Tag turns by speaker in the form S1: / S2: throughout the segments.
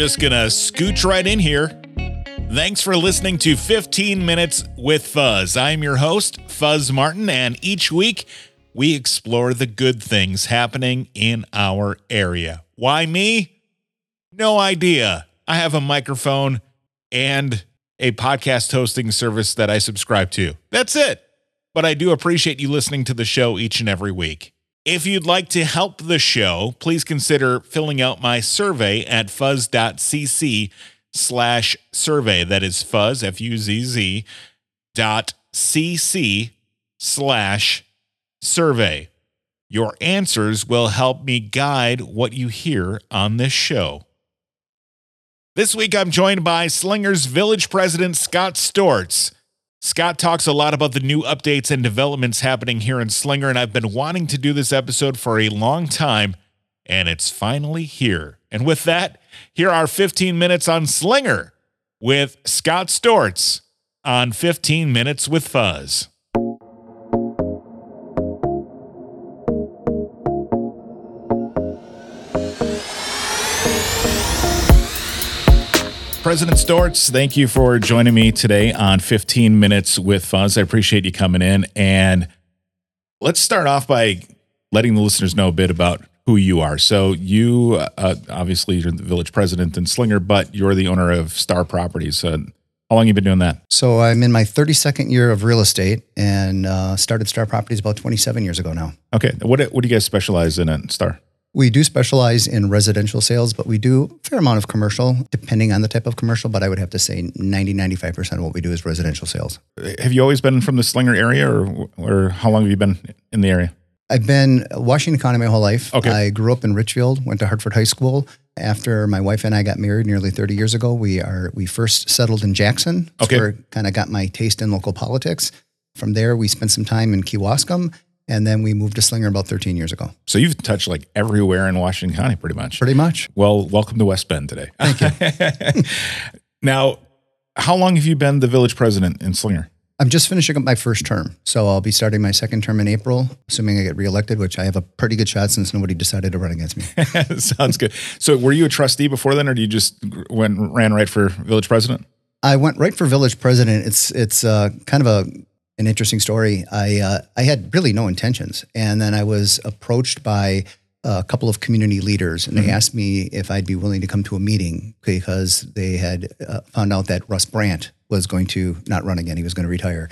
S1: just going to scooch right in here. Thanks for listening to 15 Minutes with Fuzz. I'm your host, Fuzz Martin, and each week we explore the good things happening in our area. Why me? No idea. I have a microphone and a podcast hosting service that I subscribe to. That's it. But I do appreciate you listening to the show each and every week. If you'd like to help the show, please consider filling out my survey at fuzz.cc slash survey. That is fuzz, F U Z Z, dot cc slash survey. Your answers will help me guide what you hear on this show. This week, I'm joined by Slinger's village president, Scott Storts. Scott talks a lot about the new updates and developments happening here in Slinger, and I've been wanting to do this episode for a long time, and it's finally here. And with that, here are 15 minutes on Slinger with Scott Storts on 15 Minutes with Fuzz. President Storts, thank you for joining me today on 15 Minutes with Fuzz. I appreciate you coming in. And let's start off by letting the listeners know a bit about who you are. So, you uh, obviously you're the village president and Slinger, but you're the owner of Star Properties. Uh, how long you been doing that?
S2: So, I'm in my 32nd year of real estate and uh, started Star Properties about 27 years ago now.
S1: Okay. What, what do you guys specialize in at Star?
S2: We do specialize in residential sales, but we do a fair amount of commercial, depending on the type of commercial. But I would have to say 90, 95% of what we do is residential sales.
S1: Have you always been from the Slinger area, or, or how long have you been in the area?
S2: I've been Washington County my whole life.
S1: Okay.
S2: I grew up in Richfield, went to Hartford High School. After my wife and I got married nearly 30 years ago, we are we first settled in Jackson.
S1: Okay.
S2: where kind of got my taste in local politics. From there, we spent some time in Kewaskum, and then we moved to Slinger about 13 years ago.
S1: So you've touched like everywhere in Washington County, pretty much.
S2: Pretty much.
S1: Well, welcome to West Bend today. Thank you. now, how long have you been the village president in Slinger?
S2: I'm just finishing up my first term, so I'll be starting my second term in April, assuming I get reelected, which I have a pretty good shot since nobody decided to run against me.
S1: Sounds good. So, were you a trustee before then, or do you just went ran right for village president?
S2: I went right for village president. It's it's uh, kind of a an interesting story. I uh, I had really no intentions, and then I was approached by a couple of community leaders, and they asked me if I'd be willing to come to a meeting because they had uh, found out that Russ Brandt was going to not run again; he was going to retire.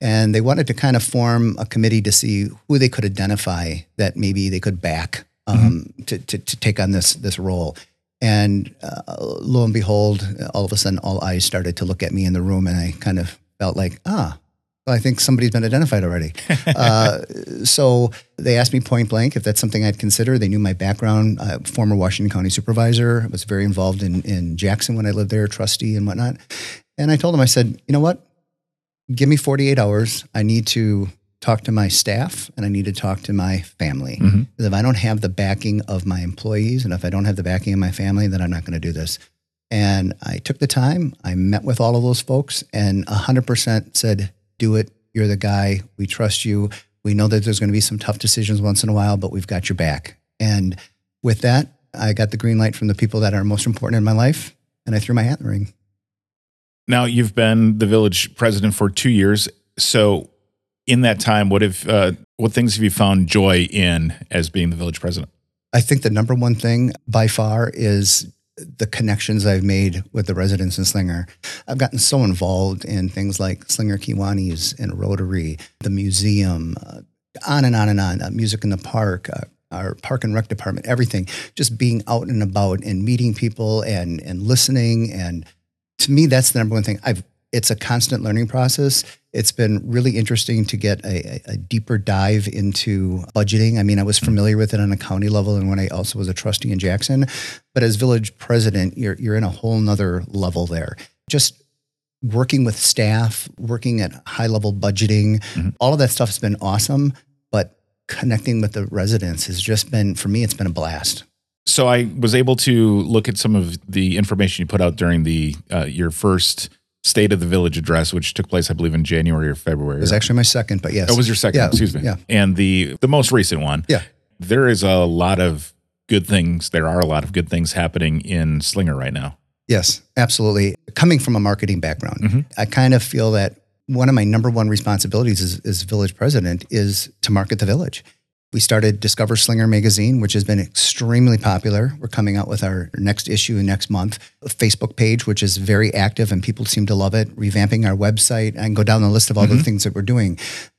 S2: And they wanted to kind of form a committee to see who they could identify that maybe they could back um, to, to to take on this this role. And uh, lo and behold, all of a sudden, all eyes started to look at me in the room, and I kind of felt like, ah, I think somebody's been identified already. uh, so they asked me point blank if that's something I'd consider. They knew my background, uh, former Washington County supervisor, I was very involved in, in Jackson when I lived there, trustee and whatnot. And I told them, I said, you know what? Give me 48 hours. I need to talk to my staff and I need to talk to my family. Because if I don't have the backing of my employees and if I don't have the backing of my family, then I'm not going to do this. And I took the time. I met with all of those folks and 100% said, do it. You're the guy. We trust you. We know that there's going to be some tough decisions once in a while, but we've got your back. And with that, I got the green light from the people that are most important in my life and I threw my hat in the ring.
S1: Now, you've been the village president for two years. So, in that time, what have uh, what things have you found joy in as being the village president?
S2: I think the number one thing by far is the connections I've made with the residents in Slinger. I've gotten so involved in things like Slinger Kiwanis and Rotary, the museum, uh, on and on and on, uh, music in the park, uh, our park and rec department, everything. Just being out and about and meeting people and and listening. And to me, that's the number one thing. I've it's a constant learning process. It's been really interesting to get a, a- a deeper dive into budgeting. I mean, I was familiar with it on a county level and when I also was a trustee in Jackson. But as village president, you're you're in a whole nother level there. Just working with staff, working at high level budgeting, all of that stuff has been awesome. But connecting with the residents has just been for me, it's been a blast.
S1: So I was able to look at some of the information you put out during the uh, your first State of the Village address, which took place, I believe, in January or February.
S2: It was actually my second, but yes.
S1: That was your second.
S2: Yeah,
S1: excuse me.
S2: Yeah.
S1: And the the most recent one.
S2: Yeah.
S1: There is a lot of good things. There are a lot of good things happening in Slinger right now.
S2: Yes, absolutely. Coming from a marketing background,
S1: Mhm.
S2: I kind of feel that one of my number one responsibilities as, as village president is to market the village. We started Discover Slinger magazine, which has been extremely popular. We're coming out with our next issue next month. A Facebook page, which is very active and people seem to love it. Revamping our website and go down the list of all the things that we're doing.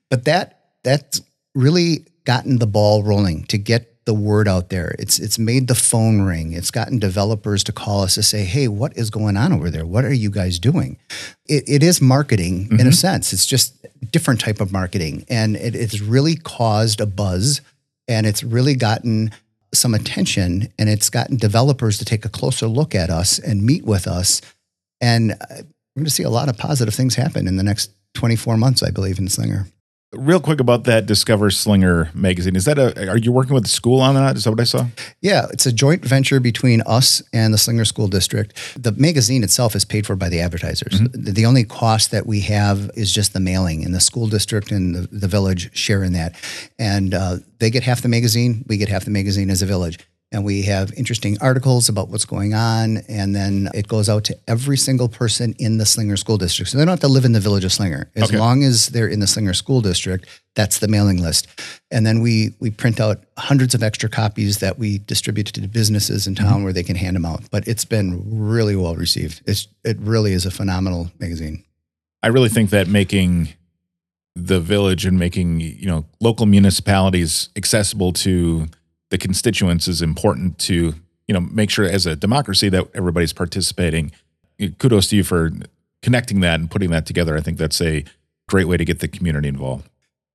S2: But that that's really gotten the ball rolling to get the word out there. It's it's made the phone ring. It's gotten developers to call us to say, "Hey, what is going on over there? What are you guys doing?" It, it is marketing in a mm-hmm. sense. It's just different type of marketing, and it, it's really caused a buzz, and it's really gotten some attention, and it's gotten developers to take a closer look at us and meet with us, and we're going to see a lot of positive things happen in the next 24 months, I believe, in Slinger.
S1: Real quick about that Discover Slinger magazine. Is that a? Are you working with the school on that? Is that what I saw?
S2: Yeah, it's a joint venture between us and the Slinger School District. The magazine itself is paid for by the advertisers. The, the only cost that we have is just the mailing, and the school district and the, the village share in that. And uh, they get half the magazine, we get half the magazine as a village. And we have interesting articles about what's going on. And then it goes out to every single person in the Slinger School District. So they don't have to live in the village of Slinger. As
S1: Okay.
S2: long as they're in the Slinger School District, that's the mailing list. And then we we print out hundreds of extra copies that we distribute to businesses in town mm-hmm. where they can hand them out. But it's been really well received. It's it really is a phenomenal magazine.
S1: I really think that making the village and making you know local municipalities accessible to the constituents is important to you know make sure as a democracy that everybody's participating. Kudos to you for connecting that and putting that together. I think that's a great way to get the community involved.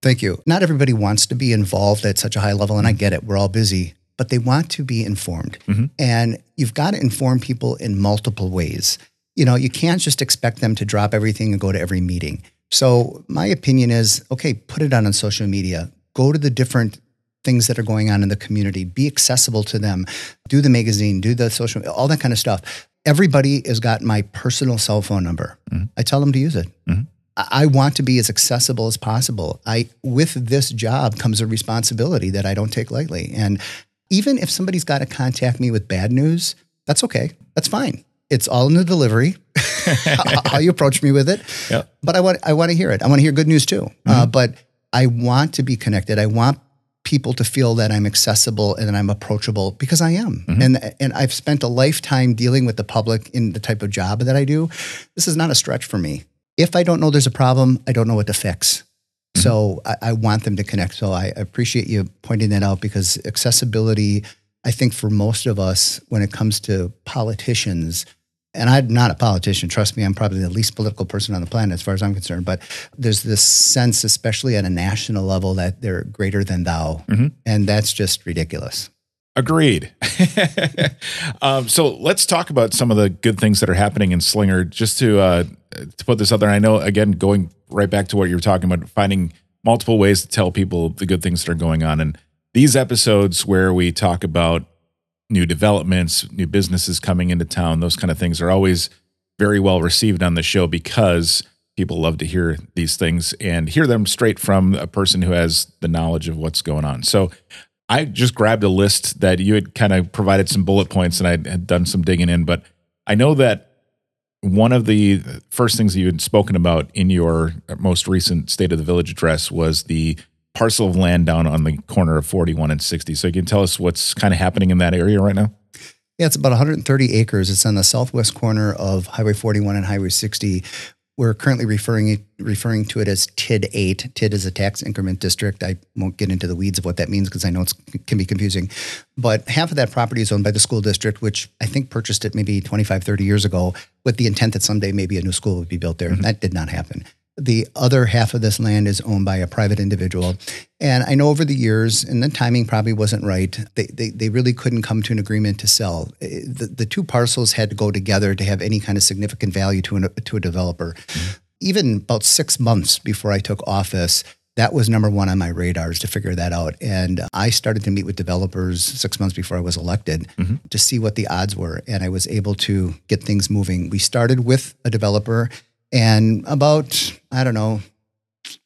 S2: Thank you. Not everybody wants to be involved at such a high level, and I get it. We're all busy, but they want to be informed.
S1: Mhm.
S2: And you've got to inform people in multiple ways. You know, you can't just expect them to drop everything and go to every meeting. So, my opinion is okay, put it on on social media, go to the different things that are going on in the community, be accessible to them, do the magazine, do the social, all that kind of stuff. Everybody has got my personal cell phone number. Mm-hmm. I tell them to use it. Mm-hmm. I I want to be as accessible as possible. I with this job comes a responsibility that I don't take lightly. And even if somebody's got to contact me with bad news, that's okay. That's fine. It's all in the delivery, how you approach me with it.
S1: Yep.
S2: But I want I want to hear it. I want to hear good news too. Uh, mm-hmm. but I want to be connected. I want people to feel that I'm accessible and that I'm approachable because I am. Mm-hmm. And and I've spent a lifetime dealing with the public in the type of job that I do. This is not a stretch for me. If I don't know there's a problem, I don't know what to fix. Mm-hmm. So I, I want them to connect. So I appreciate you pointing that out because accessibility, I think for most of us, when it comes to politicians, and I'm not a politician, trust me, I'm probably the least political person on the planet as far as I'm concerned, but there's this sense, especially at a national level, that they're greater than thou. And that's just ridiculous.
S1: Agreed. um, so let's talk about some of the good things that are happening in Slinger. Just to uh, to put this out there, I know again going right back to what you were talking about, finding multiple ways to tell people the good things that are going on. And these episodes where we talk about new developments, new businesses coming into town, those kind of things are always very well received on the show because people love to hear these things and hear them straight from a person who has the knowledge of what's going on. So I just grabbed a list that you had kind of provided some bullet points and I had done some digging in, but I know that one of the first things that you had spoken about in your most recent State of the Village address was the parcel of land down on the corner of 41 and 60. So you can tell us what's kind of happening in that area right now?
S2: Yeah, it's about 130 acres. It's on the southwest corner of Highway 41 and Highway 60. We're currently referring referring to it as TID 8. TID is a tax increment district. I won't get into the weeds of what that means because I know it can be confusing. But half of that property is owned by the school district, which I think purchased it maybe 25, 30 years ago with the intent that someday maybe a new school would be built there. Mm-hmm. That did not happen. The other half of this land is owned by a private individual. And I know over the years, and the timing probably wasn't right, they, they, they really couldn't come to an agreement to sell. Eh, The, the two parcels had to go together to have any kind of significant value to, an, to a developer. Even about six months before I took office, that was number one on my radars to figure that out. And I started to meet with developers six months before I was elected to see what the odds were. And I was able to get things moving. We started with a developer, and about, I don't know,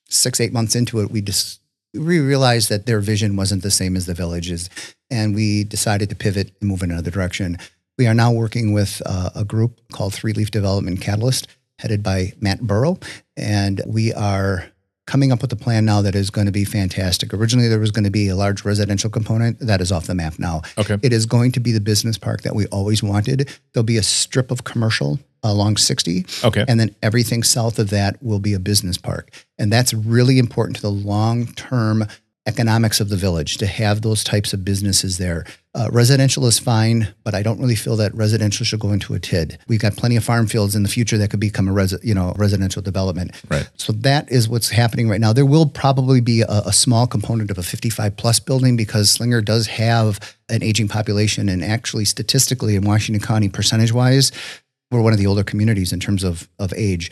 S2: six, eight months into it, we just we realized that their vision wasn't the same as the villages, and we decided to pivot and move in another direction. We are now working with uh, a group called Three Leaf Development Catalyst, headed by Matt Burrow, and we are coming up with a plan now that is going to be fantastic. Originally, there was going to be a large residential component that is off the map now.
S1: Okay.
S2: It is going to be the business park that we always wanted. There'll be a strip of commercial along 60.
S1: Okay.
S2: And then everything south of that will be a business park. And that's really important to the long term economics of the village to have those types of businesses there. Uh, residential is fine, but I don't really feel that residential should go into a TID. We've got plenty of farm fields in the future that could become a res- you know residential development.
S1: Right.
S2: So that is what's happening right now. There will probably be a, a small component of a 55 plus building because Slinger does have an aging population, and actually statistically in Washington County, percentage wise, we're one of the older communities in terms of of age.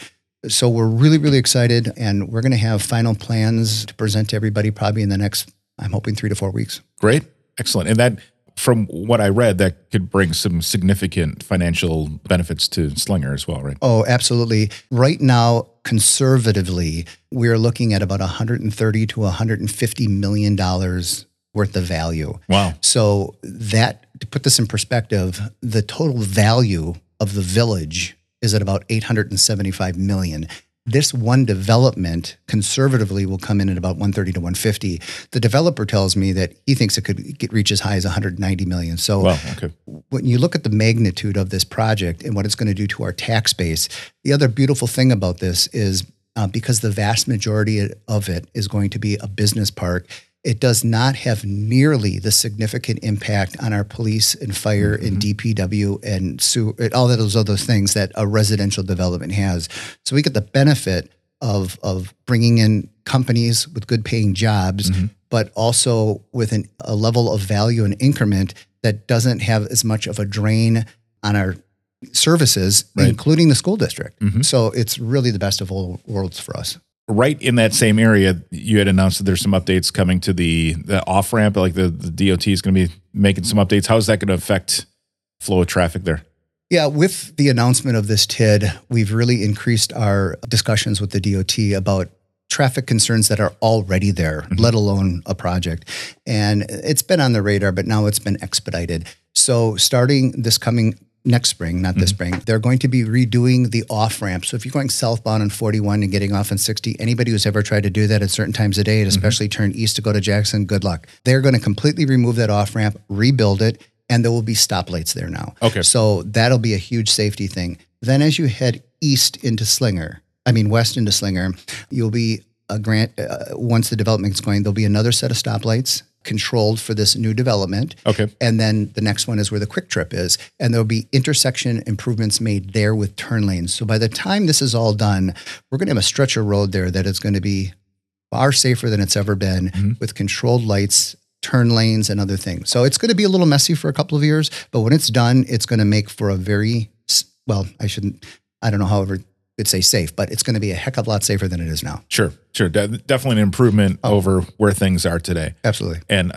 S2: So we're really, really excited, and we're going to have final plans to present to everybody probably in the next, I'm hoping, three to four weeks.
S1: Great. Excellent. And that, from what I read, that could bring some significant financial benefits to Slinger as well, right?
S2: Oh, absolutely. Right now, conservatively, we're looking at about 130 to 150 million dollars worth of value.
S1: Wow.
S2: So that to put this in perspective, the total value of the village is at about 875 million. This one development conservatively will come in at about 130 to 150. The developer tells me that he thinks it could get reach as high as 190 million. So
S1: Wow. Okay.
S2: when you look at the magnitude of this project and what it's going to do to our tax base, the other beautiful thing about this is uh, because the vast majority of it is going to be a business park, it does not have nearly the significant impact on our police and fire and DPW and sewer, all those other things that a residential development has. So we get the benefit of of bringing in companies with good paying jobs, but also with an, a level of value and increment that doesn't have as much of a drain on our services,
S1: Right.
S2: including the school district.
S1: Mhm.
S2: So it's really the best of all worlds for us.
S1: Right in that same area, you had announced that there's some updates coming to the the off ramp. Like the, the DOT is going to be making some updates. How is that going to affect flow of traffic there?
S2: Yeah, with the announcement of this TID, we've really increased our discussions with the DOT about traffic concerns that are already there, mm-hmm. let alone a project. And it's been on the radar, but now it's been expedited. So starting this coming next spring, not this spring, they're going to be redoing the off ramp. So if you're going southbound on 41 and getting off on 60, anybody who's ever tried to do that at certain times of day, and especially turn east to go to Jackson, good luck. They're going to completely remove that off ramp, rebuild it, and there will be stoplights there now.
S1: Okay.
S2: So that'll be a huge safety thing. Then as you head east into Slinger, I mean west into Slinger, you'll be a grant uh, once the development is going, there'll be another set of stoplights controlled for this new development.
S1: Okay.
S2: And then the next one is where the Kwik Trip is. And there'll be intersection improvements made there with turn lanes. So by the time this is all done, we're going to have a stretch of road there that is going to be far safer than it's ever been
S1: Mhm.
S2: with controlled lights, turn lanes, and other things. So it's going to be a little messy for a couple of years, but when it's done, it's going to make for a very, well, I shouldn't, I don't know, however, it's say safe, but it's going to be a heck of a lot safer than it is now.
S1: Sure. Sure. De- definitely an improvement oh. over where things are today.
S2: Absolutely.
S1: And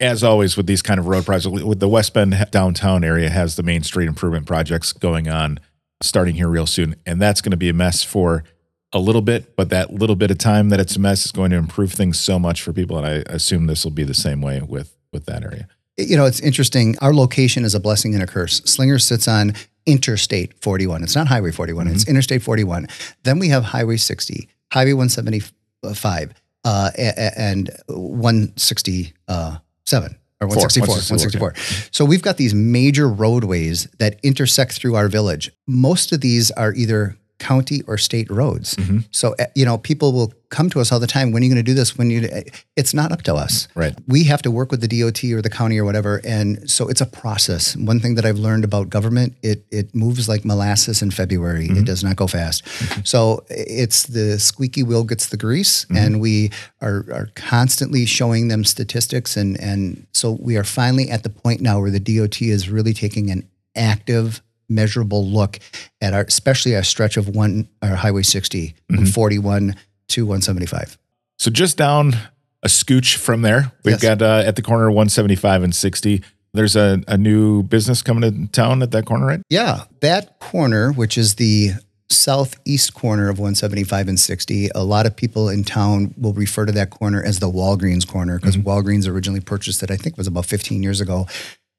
S1: as always with these kind of road projects, with the West Bend downtown area has the Main Street improvement projects going on starting here real soon. And that's going to be a mess for a little bit, but that little bit of time that it's a mess is going to improve things so much for people. And I assume this will be the same way with with that area.
S2: You know, it's interesting. Our location is a blessing and a curse. Slinger sits on Interstate 41. It's not Highway 41, it's Interstate 41. Then we have Highway 60, Highway 175, uh, and 167 or 164,
S1: 164,
S2: 164. So we've got these major roadways that intersect through our village. Most of these are either county or state roads. Mm-hmm. So, uh, you know, people will come to us all the time. When are you going to do this? When you, eh, it's not up to us
S1: Right.
S2: we have to work with the DOT or the county or whatever, and so it's a process. One thing that I've learned about government, it it moves like molasses in February. It mm-hmm. does not go fast. Mm-hmm. So eh, it's the squeaky wheel gets the grease, and we are are constantly showing them statistics, and and so we are finally at the point now where the DOT is really taking an active measurable look at our especially our stretch of one our highway 60 from mm-hmm. 41 to 175
S1: So just down a scooch from there, we've
S2: Yes.
S1: got uh, at the corner of 175 and 60. There's a, a new business coming to town at that corner, right?
S2: Yeah, that corner, which is the southeast corner of 175 and 60. A lot of people in town will refer to that corner as the Walgreens corner because mm-hmm. Walgreens originally purchased it, I think it was about 15 years ago.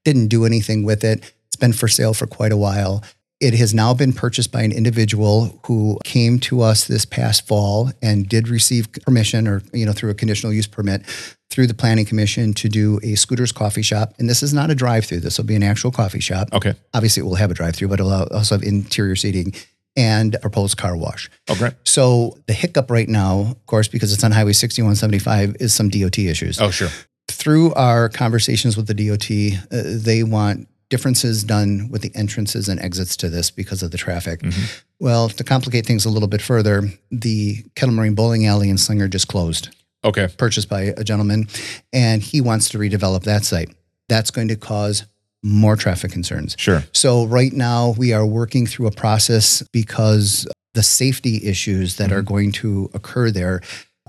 S2: Didn't do anything with it. It's been for sale for quite a while. It has now been purchased by an individual who came to us this past fall and did receive permission or, you know, through a conditional use permit through the planning commission to do a Scooter's coffee shop. And this is not a drive through. This will be an actual coffee shop.
S1: Okay.
S2: Obviously, it will have a drive through, but it'll also have interior seating and a proposed car wash.
S1: Oh, great.
S2: So the hiccup right now, of course, because it's on Highway 6175, is some DOT issues.
S1: Oh, sure.
S2: Through our conversations with the DOT, uh, they want differences done with the entrances and exits to this because of the traffic. Mm-hmm. Well, to complicate things a little bit further, the Kettle Moraine Bowling Alley and Slinger just closed
S1: Okay.
S2: purchased by a gentleman, and he wants to redevelop that site. That's going to cause more traffic concerns.
S1: Sure.
S2: So, right now, we are working through a process because the safety issues that are mm-hmm. going to occur there.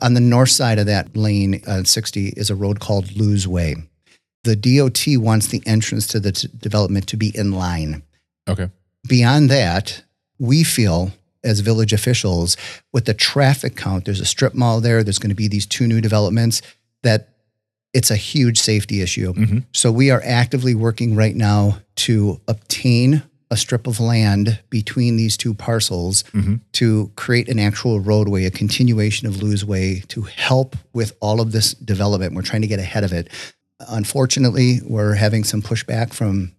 S2: On the north side of that lane on 60 is a road called Lose Way. The DOT wants the entrance to the t- development to be in line.
S1: Okay.
S2: Beyond that, we feel as village officials with the traffic count, there's a strip mall there, there's going to be these two new developments, that it's a huge safety issue.
S1: Mhm.
S2: So we are actively working right now to obtain a strip of land between these two parcels
S1: Mhm.
S2: to create an actual roadway, a continuation of Lose Way to help with all of this development. We're trying to get ahead of it. Unfortunately, we're having some pushback from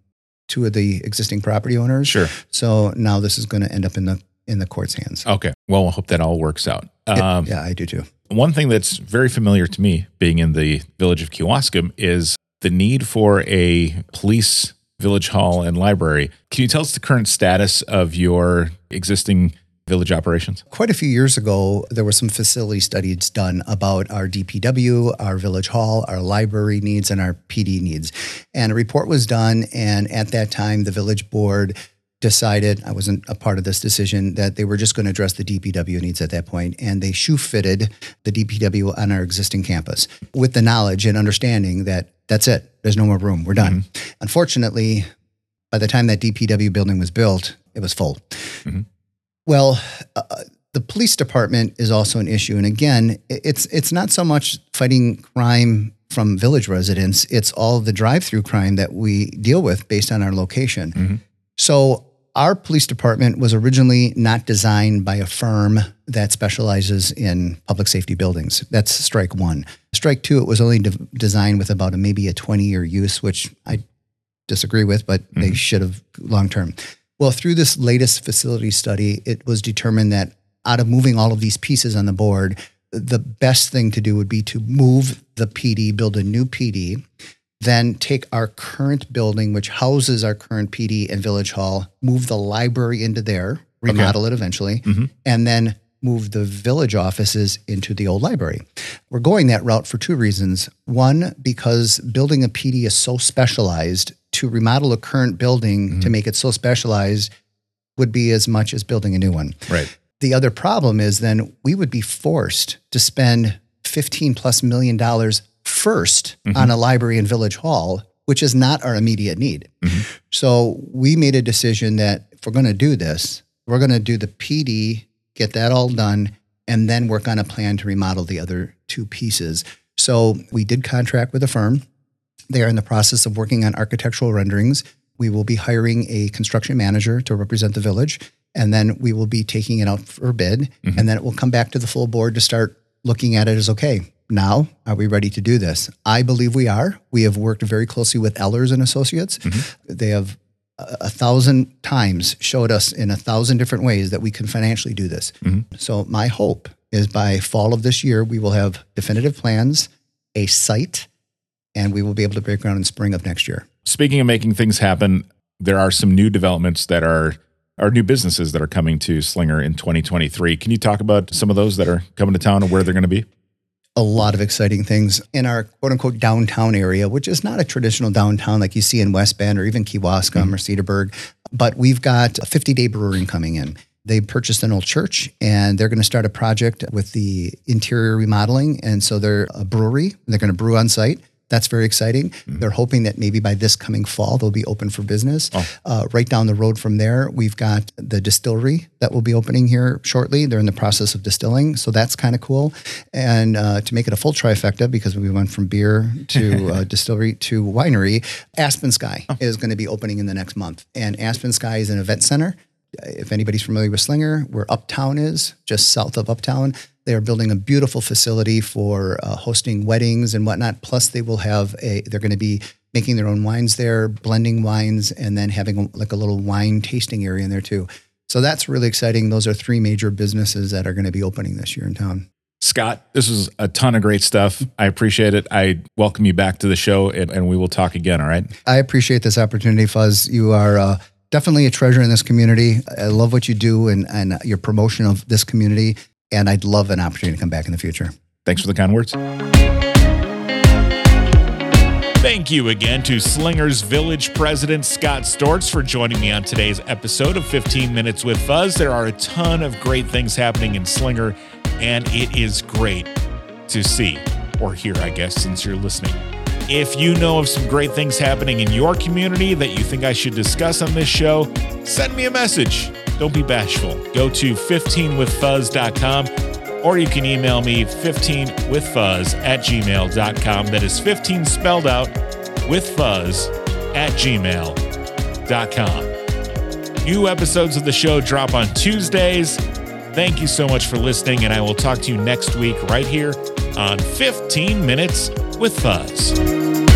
S2: two of the existing property owners.
S1: Sure.
S2: So now this is going to end up in the in the court's hands.
S1: Okay. Well, I hope that all works out. Um,
S2: yeah, I do too.
S1: One thing that's very familiar to me, being in the village of Kewaskum, is the need for a police village hall and library. Can you tell us the current status of your existing village operations?
S2: Quite a few years ago, there were some facility studies done about our DPW, our village hall, our library needs, and our PD needs. And a report was done. And at that time, the village board decided, I wasn't a part of this decision, that they were just going to address the DPW needs at that point, And they shoe fitted the DPW on our existing campus with the knowledge and understanding that that's it. There's no more room. We're done. Mm-hmm. Unfortunately, by the time that DPW building was built, it was full. Mm-hmm. Well, uh, uh, the police department is also an issue, and again, it's it's not so much fighting crime from village residents; it's all the drive-through crime that we deal with based on our location. Mm-hmm. So. Our police department was originally not designed by a firm that specializes in public safety buildings. That's strike one. Strike two, it was only de- designed with about a, maybe a 20 year use, which I disagree with, but they mm-hmm. should have long term. Well, through this latest facility study, it was determined that out of moving all of these pieces on the board, the best thing to do would be to move the PD, build a new PD, then take our current building, which houses our current PD and village hall, move the library into there, remodel it eventually, mm-hmm. and then move the village offices into the old library. We're going that route for two reasons. One, because building a PD is so specialized, to remodel a current building to mm-hmm. make it so specialized would be as much as building a new one.
S1: Right.
S2: The other problem is then we would be forced to spend 15 plus million dollars 1st mm-hmm. on a library and village hall, which is not our immediate need. Mm-hmm. So we made a decision that if we're going to do this, we're going to do the PD, get that all done, and then work on a plan to remodel the other two pieces. So we did contract with a firm. They are in the process of working on architectural renderings. We will be hiring a construction manager to represent the village, and then we will be taking it out for bid, mm-hmm. and then it will come back to the full board to start looking at it as okay. Now, are we ready to do this? I believe we are. We have worked very closely with Ehlers and Associates. Mm-hmm. They have a, a thousand times showed us in a thousand different ways that we can financially do this. Mm-hmm. So my hope is by fall of this year we will have definitive plans, a site, and we will be able to break ground in spring of next year.
S1: Speaking of making things happen, there are some new developments that are are new businesses that are coming to Slinger in 2023. Can you talk about some of those that are coming to town and where they're going to be?
S2: a lot of exciting things in our quote unquote downtown area, which is not a traditional downtown like you see in West Bend or even Kewaskum mm-hmm. or Cedarburg. But we've got a 50 day brewing coming in. They purchased an old church and they're going to start a project with the interior remodeling. And so they're a brewery. They're going to brew on site. That's very exciting. They're hoping that maybe by this coming fall they'll be open for business. Uh, right down the road from there, we've got the distillery that will be opening here shortly. They're in the process of distilling, so that's kind of cool. And uh, to make it a full trifecta, because we went from beer to uh, distillery to winery, Aspen Sky is going to be opening in the next month. And Aspen Sky is an event center. If anybody's familiar with Slinger, where Uptown is, just south of Uptown, they are building a beautiful facility for uh, hosting weddings and whatnot. Plus, they will have a. They're going to be making their own wines there, blending wines, and then having a, like a little wine tasting area in there too. So that's really exciting. Those are three major businesses that are going to be opening this year in town.
S1: Scott, this is a ton of great stuff. I appreciate it. I welcome you back to the show and, and we will talk again. All right.
S2: I appreciate this opportunity, Fuzz. You are uh, definitely a treasure in this community. I love what you do and, and your promotion of this community. And I'd love an opportunity to come back in the future.
S1: Thanks for the kind words. Thank you again to Slingers Village President Scott Storts for joining me on today's episode of 15 Minutes with Fuzz. There are a ton of great things happening in Slinger, and it is great to see or hear, I guess, since you're listening. If you know of some great things happening in your community that you think I should discuss on this show, send me a message. Don't be bashful. Go to 15withfuzz.com or you can email me 15withfuzz at gmail.com. That is 15 spelled out with fuzz at gmail.com. New episodes of the show drop on Tuesdays. Thank you so much for listening, and I will talk to you next week right here on 15 Minutes with Fuzz.